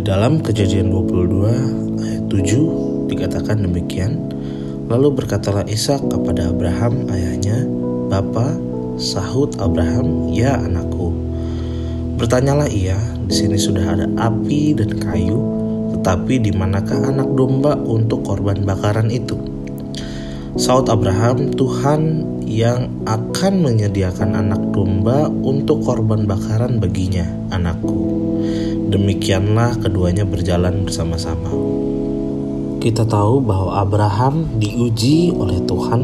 Di dalam kejadian 22 ayat 7 dikatakan demikian. Lalu berkatalah Ishak kepada Abraham ayahnya, "Bapa," sahut Abraham, "Ya anakku." Bertanyalah ia, "Di sini sudah ada api dan kayu, tetapi di manakah anak domba untuk korban bakaran itu?" Saud Abraham, Tuhan yang akan menyediakan anak domba untuk korban bakaran baginya, anakku. Demikianlah keduanya berjalan bersama-sama. Kita tahu bahwa Abraham diuji oleh Tuhan.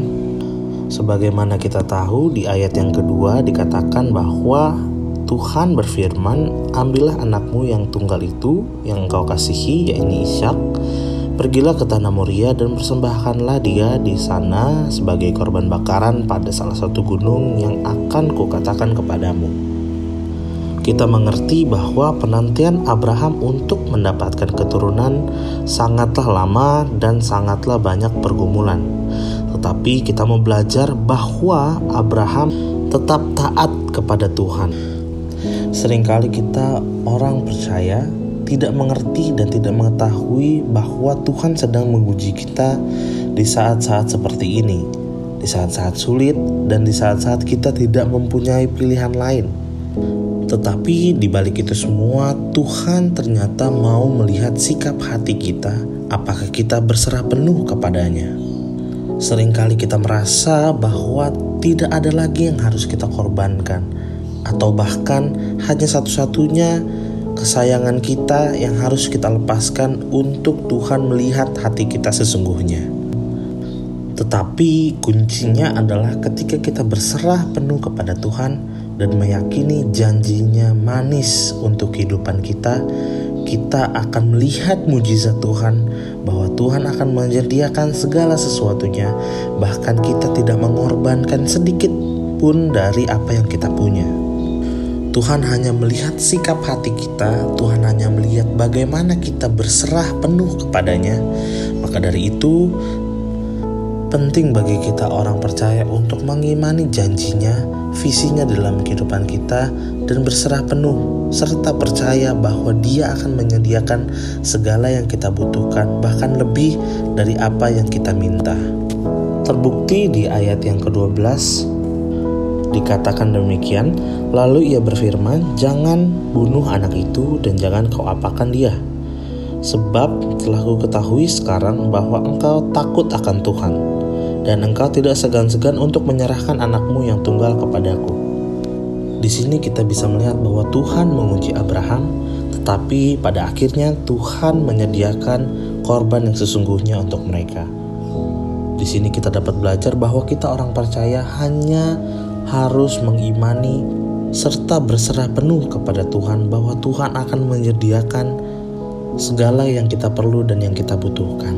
Sebagaimana kita tahu di ayat yang kedua dikatakan bahwa Tuhan berfirman, "Ambillah anakmu yang tunggal itu yang engkau kasihi, yaitu Ishak, Pergilah ke tanah Moria dan persembahkanlah dia di sana sebagai korban bakaran pada salah satu gunung yang akan kukatakan kepadamu. Kita mengerti bahwa penantian Abraham untuk mendapatkan keturunan sangatlah lama dan sangatlah banyak pergumulan. Tetapi kita mau belajar bahwa Abraham tetap taat kepada Tuhan. Seringkali kita orang percaya tidak mengerti dan tidak mengetahui bahwa Tuhan sedang menguji kita di saat-saat seperti ini, di saat-saat sulit, dan di saat-saat kita tidak mempunyai pilihan lain. Tetapi di balik itu semua, Tuhan ternyata mau melihat sikap hati kita, apakah kita berserah penuh kepadanya. Seringkali kita merasa bahwa tidak ada lagi yang harus kita korbankan, atau bahkan hanya satu-satunya kesayangan kita yang harus kita lepaskan untuk Tuhan melihat hati kita sesungguhnya. Tetapi kuncinya adalah ketika kita berserah penuh kepada Tuhan dan meyakini janjinya manis untuk kehidupan kita, kita akan melihat mujizat Tuhan bahwa Tuhan akan menyediakan segala sesuatunya, bahkan kita tidak mengorbankan sedikit pun dari apa yang kita punya. Tuhan hanya melihat sikap hati kita, Tuhan hanya melihat bagaimana kita berserah penuh kepadanya. Maka dari itu, penting bagi kita orang percaya untuk mengimani janjinya, visinya dalam kehidupan kita, dan berserah penuh, serta percaya bahwa Dia akan menyediakan segala yang kita butuhkan, bahkan lebih dari apa yang kita minta. Terbukti di ayat yang ke-12 Dikatakan demikian, lalu ia berfirman, "Jangan bunuh anak itu dan jangan kau apakan dia." Sebab telah ku ketahui sekarang bahwa engkau takut akan Tuhan, dan engkau tidak segan-segan untuk menyerahkan anakmu yang tunggal kepadaku. Di sini kita bisa melihat bahwa Tuhan menguji Abraham, tetapi pada akhirnya Tuhan menyediakan korban yang sesungguhnya untuk mereka. Di sini kita dapat belajar bahwa kita orang percaya hanya harus mengimani serta berserah penuh kepada Tuhan bahwa Tuhan akan menyediakan segala yang kita perlu dan yang kita butuhkan.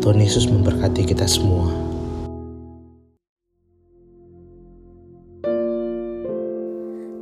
Tuhan Yesus memberkati kita semua.